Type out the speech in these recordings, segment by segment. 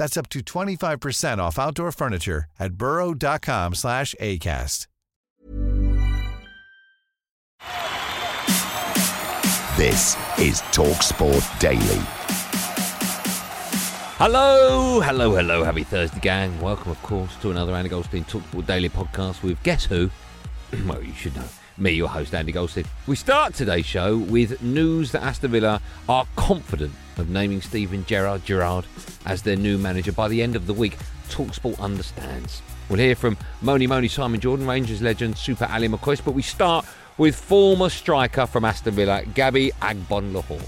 That's up to 25% off outdoor furniture at burrow.com slash ACAST. This is TalkSport Daily. Hello, hello, hello. Happy Thursday, gang. Welcome, of course, to another Andy Goldstein TalkSport Daily podcast with Guess Who? well, you should know me, your host, Andy Goldstein. We start today's show with news that Aston Villa are confident of naming Steven Gerrard as their new manager by the end of the week. Talksport understands. We'll hear from Moni Moni Simon Jordan, Rangers legend Super Ali McCoist, but we start with former striker from Aston Villa, Gabby Agbonlahor.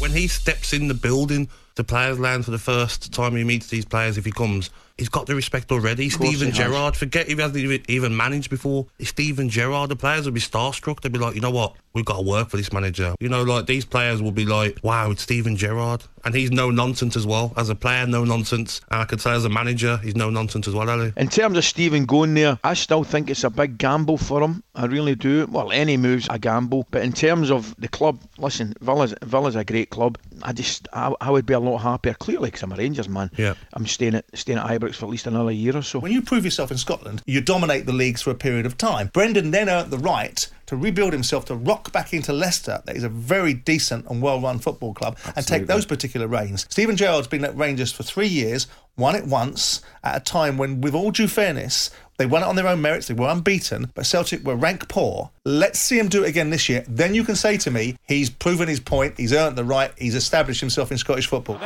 When he steps in the building, the players land for the first time he meets these players if he comes he's got the respect already. Steven Gerrard, forget if he hasn't even managed before. Steven Gerrard, the players will be starstruck. They'll be like, you know what, we've got to work for this manager. You know, like these players will be like, wow, it's Steven Gerrard. And he's no nonsense as well. As a player, no nonsense. And I could say as a manager, he's no nonsense as well, Ali. In terms of Steven going there, I still think it's a big gamble for him. I really do. Well, any move's a gamble. But in terms of the club, listen, Villa's, Villa's a great club. I just, I, I would be a lot happier, clearly, because I'm a Rangers man. Yeah. I'm staying at, staying at Ibrox for at least another year or so. When you prove yourself in Scotland, you dominate the leagues for a period of time. Brendan then earned the right to rebuild himself to rock back into Leicester. That is a very decent and well run football club Absolutely. and take those particular reins. Steven Gerrard's been at Rangers for three years, won it once at a time when, with all due fairness, they won it on their own merits. They were unbeaten, but Celtic were rank poor. Let's see him do it again this year. Then you can say to me, he's proven his point. He's earned the right. He's established himself in Scottish football.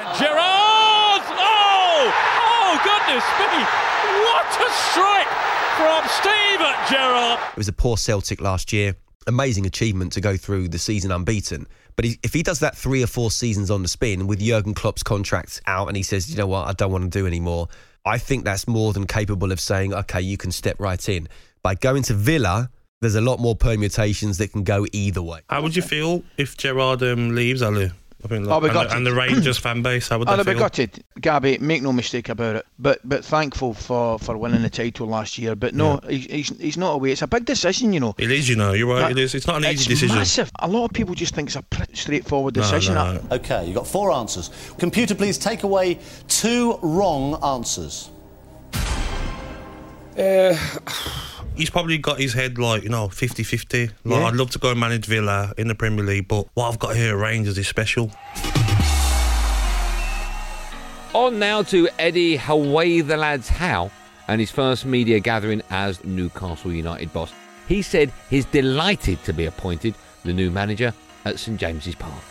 Gerrard! Goodness me! What a strike from Steven Gerrard! It was a poor Celtic last year. Amazing achievement to go through the season unbeaten. But if he does that three or four seasons on the spin with Jurgen Klopp's contract out and he says, you know what, I don't want to do anymore, I think that's more than capable of saying, okay, you can step right in. By going to Villa, there's a lot more permutations that can go either way. How would you feel if Gerrard um, leaves, Ali? I mean, like, and, the, and, the Rangers fan base, how would I'll be gutted, Gabby. Make no mistake about it. But but thankful for, for winning the title last year. But no, yeah. he's, he's, he's not away. It's a big decision, you know. It is, you know. You're right. it is. It's not an easy decision. Massive. A lot of people just think it's a pretty straightforward decision. No, no. Okay, you got four answers. Computer, please take away two wrong answers. Uh, he's probably got his head like, you know, 50 50. Like, yeah. I'd love to go and manage Villa in the Premier League, but what I've got here at Rangers is special. On now to Eddie Away the Lads Howe and his first media gathering as Newcastle United boss. He said he's delighted to be appointed the new manager at St James's Park.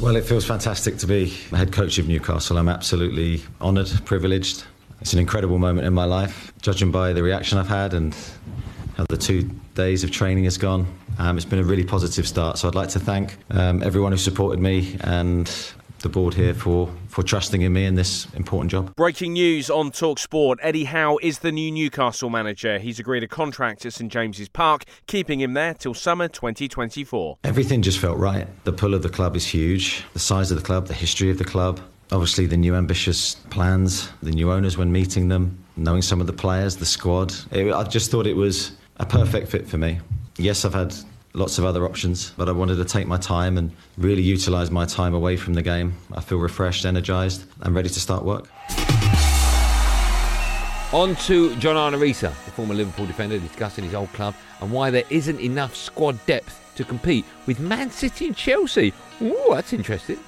Well, it feels fantastic to be head coach of Newcastle. I'm absolutely honoured, privileged. It's an incredible moment in my life, judging by the reaction I've had and how the two days of training has gone. Um, it's been a really positive start, so I'd like to thank um, everyone who supported me and the board here for, for trusting in me in this important job. Breaking news on Talk Sport. Eddie Howe is the new Newcastle manager. He's agreed a contract at St James's Park, keeping him there till summer 2024. Everything just felt right. The pull of the club is huge. The size of the club, the history of the club, obviously the new ambitious plans, the new owners when meeting them, knowing some of the players, the squad. It, I just thought it was a perfect fit for me. Yes, I've had lots of other options, but I wanted to take my time and really utilise my time away from the game. I feel refreshed, energised, and ready to start work. On to John Arne Riise, the former Liverpool defender, discussing his old club and why there isn't enough squad depth to compete with Man City and Chelsea. Ooh, that's interesting.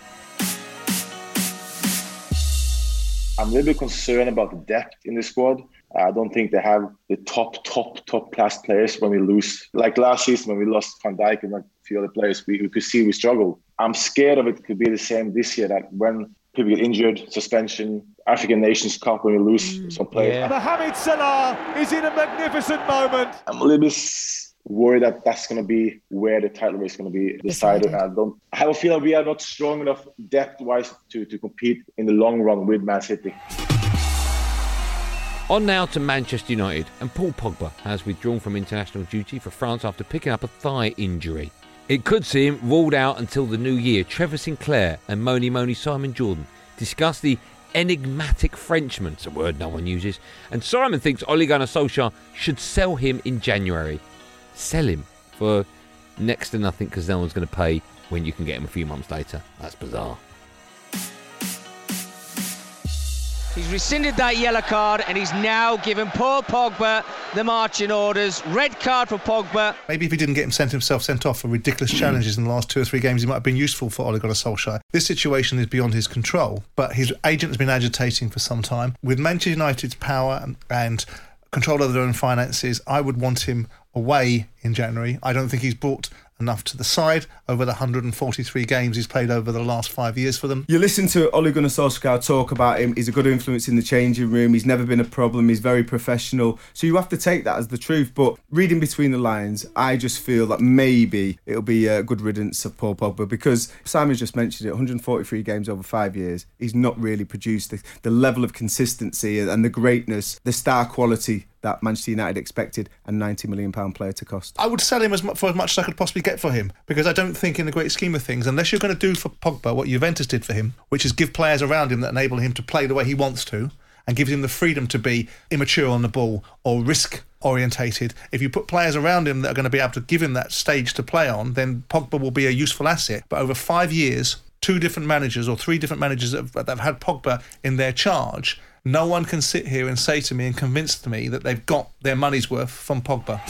I'm a little bit concerned about the depth in the squad. I don't think they have the top, top, top class players when we lose. Like last season when we lost Van Dijk and a few other players, we, we could see we struggle. I'm scared of it could be the same this year that when people get injured, suspension, African Nations Cup when we lose mm, some players. Yeah. Mohamed Salah is in a magnificent moment. I'm a little bit worried that that's going to be where the title race is going to be decided. I don't. I have a feeling we are not strong enough depth-wise to to compete in the long run with Man City. On now to Manchester United, and Paul Pogba has withdrawn from international duty for France after picking up a thigh injury. It could see him ruled out until the new year. Trevor Sinclair and Moni Moni Simon Jordan discuss the enigmatic Frenchman, it's a word no one uses, and Simon thinks Ole Gunnar Solskjaer should sell him in January sell him for next to nothing because no one's going to pay when you can get him a few months later. That's bizarre. He's rescinded that yellow card and he's now given Paul Pogba the marching orders. Red card for Pogba. Maybe if he didn't get him sent himself sent off for ridiculous challenges in the last two or three games, he might have been useful for Ole Gunnar Solskjaer. This situation is beyond his control, but his agent has been agitating for some time. With Manchester United's power and, and control over their own finances, I would want him away in January. I don't think he's brought enough to the side over the 143 games he's played over the last five years for them. You listen to Ole Gunnar Solskjaer talk about him. He's a good influence in the changing room. He's never been a problem. He's very professional. So you have to take that as the truth. But reading between the lines, I just feel that maybe it'll be a good riddance of Paul Pogba because Simon just mentioned it 143 games over five years. He's not really produced the, the level of consistency and the greatness, the star quality that Manchester United expected a 90 million pound player to cost. I would sell him as much, for as much as I could possibly get for him because I don't think in the great scheme of things unless you're going to do for Pogba what Juventus did for him, which is give players around him that enable him to play the way he wants to and gives him the freedom to be immature on the ball or risk orientated. If you put players around him that are going to be able to give him that stage to play on, then Pogba will be a useful asset. But over 5 years, two different managers or three different managers that have, that have had Pogba in their charge no one can sit here and say to me and convince me that they've got their money's worth from Pogba.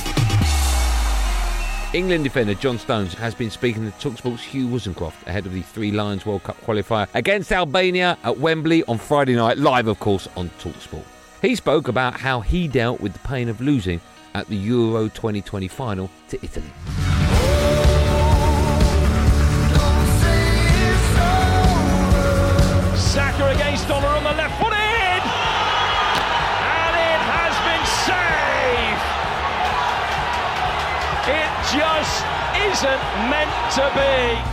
England defender John Stones has been speaking to Talksport's Hugh Woozencroft ahead of the Three Lions World Cup qualifier against Albania at Wembley on Friday night, live, of course, on Talksport. He spoke about how he dealt with the pain of losing at the Euro 2020 final to Italy. Isn't meant to be.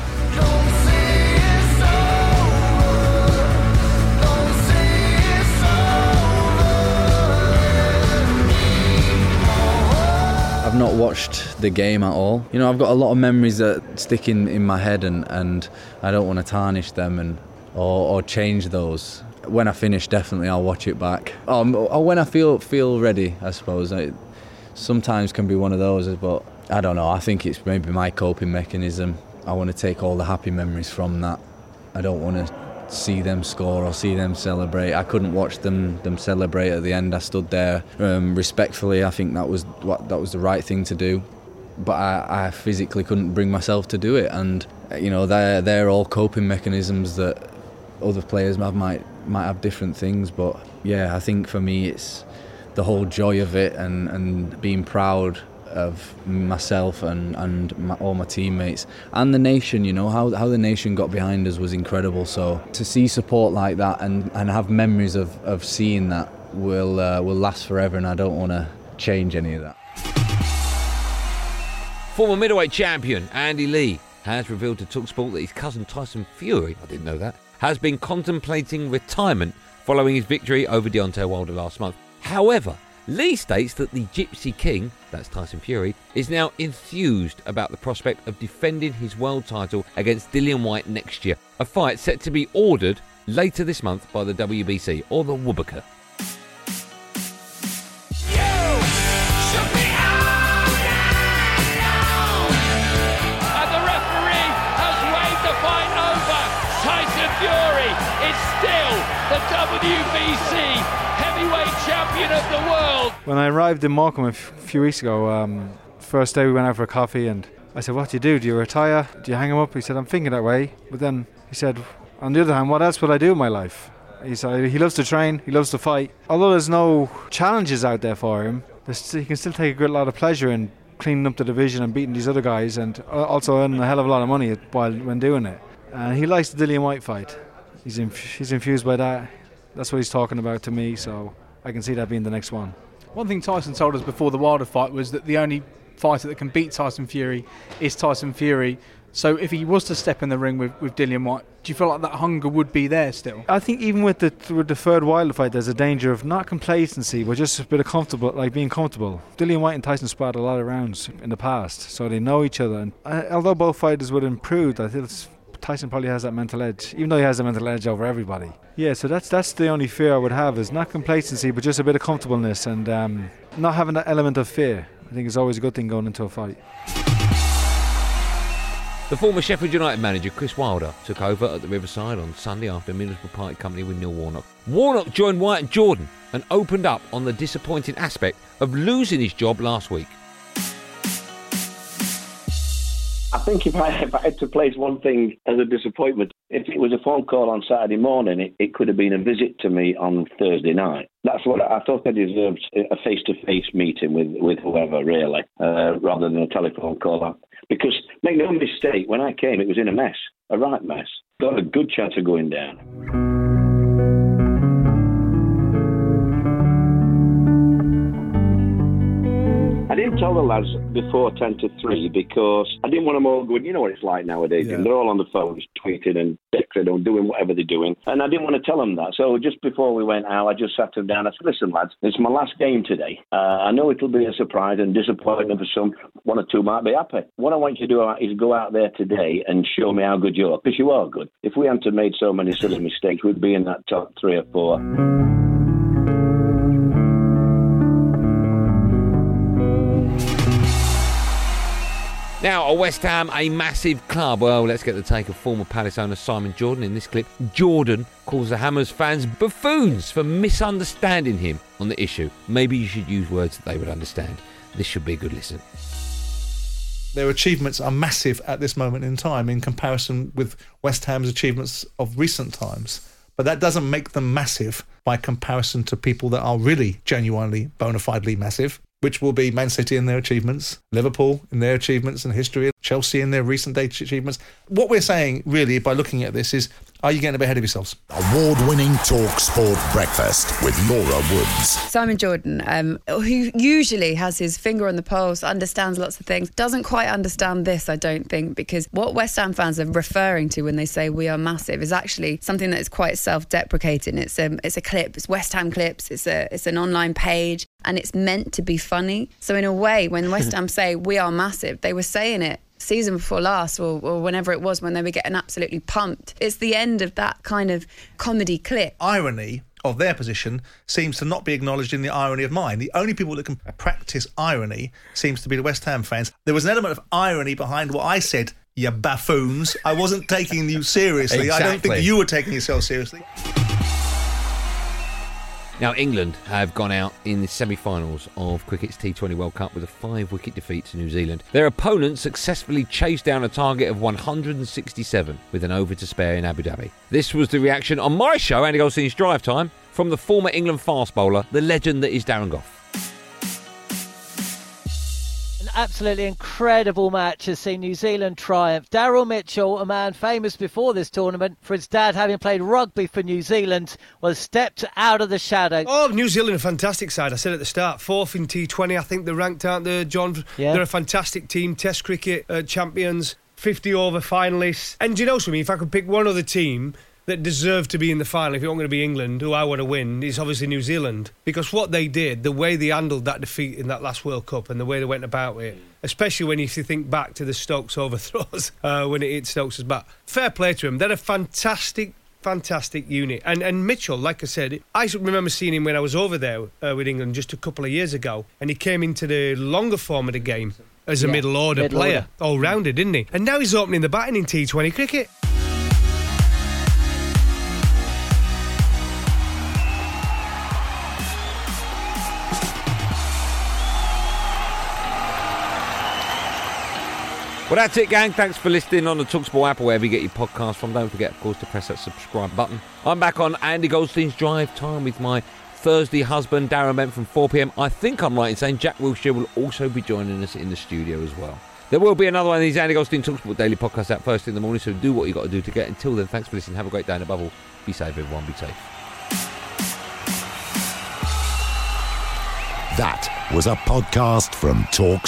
I've not watched the game at all. You know, I've got a lot of memories that stick in, in my head, and, and I don't want to tarnish them and or, or change those. When I finish, definitely I'll watch it back. Um, or when I feel feel ready, I suppose. Sometimes can be one of those, but I don't know. I think it's maybe my coping mechanism. I want to take all the happy memories from that. I don't want to see them score or see them celebrate. I couldn't watch them them celebrate at the end. I stood there um, respectfully. I think that was what that was the right thing to do, but I, I physically couldn't bring myself to do it. And you know, they're they're all coping mechanisms that other players might might might have different things. But yeah, I think for me it's the whole joy of it and and being proud of myself and and my, all my teammates and the nation. You know how how the nation got behind us was incredible. So to see support like that and and have memories of of seeing that will uh, will last forever. And I don't want to change any of that. Former middleweight champion Andy Lee has revealed to Talksport that his cousin Tyson Fury, I didn't know that, has been contemplating retirement following his victory over Deontay Wilder last month. However, Lee states that the Gypsy King, that's Tyson Fury, is now enthused about the prospect of defending his world title against Dillian Whyte next year, a fight set to be ordered later this month by the WBC or the WBC. When I arrived in Morecambe a few weeks ago, um, first day we went out for a coffee and I said, What do you do? Do you retire? Do you hang him up? He said, I'm thinking that way. But then he said, On the other hand, what else would I do in my life? He's, uh, he loves to train, he loves to fight. Although there's no challenges out there for him, he can still take a great lot of pleasure in cleaning up the division and beating these other guys, and uh, also earning a hell of a lot of money while when doing it. And he likes the Dillian Whyte fight. He's inf- he's infused by that. That's what he's talking about to me. So I can see that being the next one. One thing Tyson told us before the Wilder fight was that the only fighter that can beat Tyson Fury is Tyson Fury. So if he was to step in the ring with, with Dillian Whyte, do you feel like that hunger would be there still? I think even with the with the third Wilder fight, there's a danger of not complacency, but just a bit of comfortable, like being comfortable. Dillian Whyte and Tyson sparred a lot of rounds in the past, so they know each other. And uh, although both fighters would improve, I think Tyson probably has that mental edge, even though he has a mental edge over everybody. Yeah, so that's that's the only fear I would have is not complacency, but just a bit of comfortableness and um, not having that element of fear. I think it's always a good thing going into a fight. The former Sheffield United manager Chris Wilder took over at the Riverside on Sunday after Middlesbrough parted company with Neil Warnock. Warnock joined and Jordan and opened up on the disappointing aspect of losing his job last week. I think if I, if I had to place one thing as a disappointment, if it was a phone call on Saturday morning, it, it could have been a visit to me on Thursday night. That's what I, thought I deserved a face to face meeting with, with whoever, really, uh, rather than a telephone call. Because make no mistake, when I came, it was in a mess, a right mess. Got a good chance of going down. Tell the lads before 10 to 3 because I didn't want them all going, you know what it's like nowadays. Yeah. They're all on the phones, tweeting and texting or doing whatever they're doing. And I didn't want to tell them that. So just before we went out, I just sat them down. I said, listen, lads, it's my last game today. Uh, I know it'll be a surprise and disappointment for some. One or two might be happy. What I want you to do is go out there today and show me how good you are, because you are good. If we hadn't made so many silly mistakes, we'd be in that top three or four. Now, West Ham, a massive club. Well, let's get the take of former Palace owner Simon Jordan in this clip. Jordan calls the Hammers fans buffoons for misunderstanding him on the issue. Maybe you should use words that they would understand. This should be a good listen. Their achievements are massive at this moment in time in comparison with West Ham's achievements of recent times. But that doesn't make them massive by comparison to people that are really genuinely bona fidely massive which will be Man City in their achievements, Liverpool in their achievements and history, Chelsea in their recent day achievements. What we're saying, really, by looking at this, is are you getting a bit ahead of yourselves? Award winning Talk Sport Breakfast with Laura Woods. Simon Jordan, um, who usually has his finger on the pulse, understands lots of things, doesn't quite understand this, I don't think, because what West Ham fans are referring to when they say we are massive is actually something that is quite self deprecating. It's a, it's a clip, it's West Ham clips, it's, a, it's an online page, and it's meant to be funny. So, in a way, when West Ham say we are massive, they were saying it season before last or, or, whenever it was when they were getting absolutely pumped. It's the end of that kind of comedy clip. Irony of their position seems to not be acknowledged in the irony of mine. The only people that can practice irony seems to be the West Ham fans. There was an element of irony behind what I said, you buffoons. I wasn't taking you seriously. exactly. I don't think you were taking yourself seriously. Now, England have gone out in the semi finals of Cricket's T20 World Cup with a five wicket defeat to New Zealand. Their opponents successfully chased down a target of 167 with an over to spare in Abu Dhabi. This was the reaction on my show, Andy Goldstein's Drive Time, from the former England fast bowler, the legend that is Darren Gough absolutely incredible match has seen New Zealand triumph. Daryl Mitchell, a man famous before this tournament for his dad having played rugby for New Zealand, was stepped out of the shadow. Oh, New Zealand, a fantastic side. I said at the start, fourth in T20. I think they're ranked, aren't they, John? Yeah. They're a fantastic team, Test cricket uh, champions. 50 over finalists. And do you know something? If I could pick one other team that deserve to be in the final, if it weren't going to be England, who I want to win, is obviously New Zealand. Because what they did, the way they handled that defeat in that last World Cup and the way they went about it, especially when you think back to the Stokes overthrows uh, when it hit Stokes' back. Fair play to them. They're a fantastic fantastic unit. And and Mitchell, like I said, I remember seeing him when I was over there uh, with England just a couple of years ago, and he came into the longer form of the game as a yeah, middle order middle player, all rounded, didn't he? And now he's opening the batting in T20 cricket. Well, that's it, gang. Thanks for listening on the Talksport app or wherever you get your podcast from. Don't forget, of course, to press that subscribe button. I'm back on Andy Goldstein's Drive Time with my Thursday husband, Darren Bent, from 4 pm. I think I'm right in saying Jack Wilshere will also be joining us in the studio as well. There will be another one of these Andy Goldstein Talksport daily podcasts out first in the morning, so do what you got to do to get. Until then, thanks for listening. Have a great day, and above all, be safe, everyone. Be safe. That was a podcast from Talk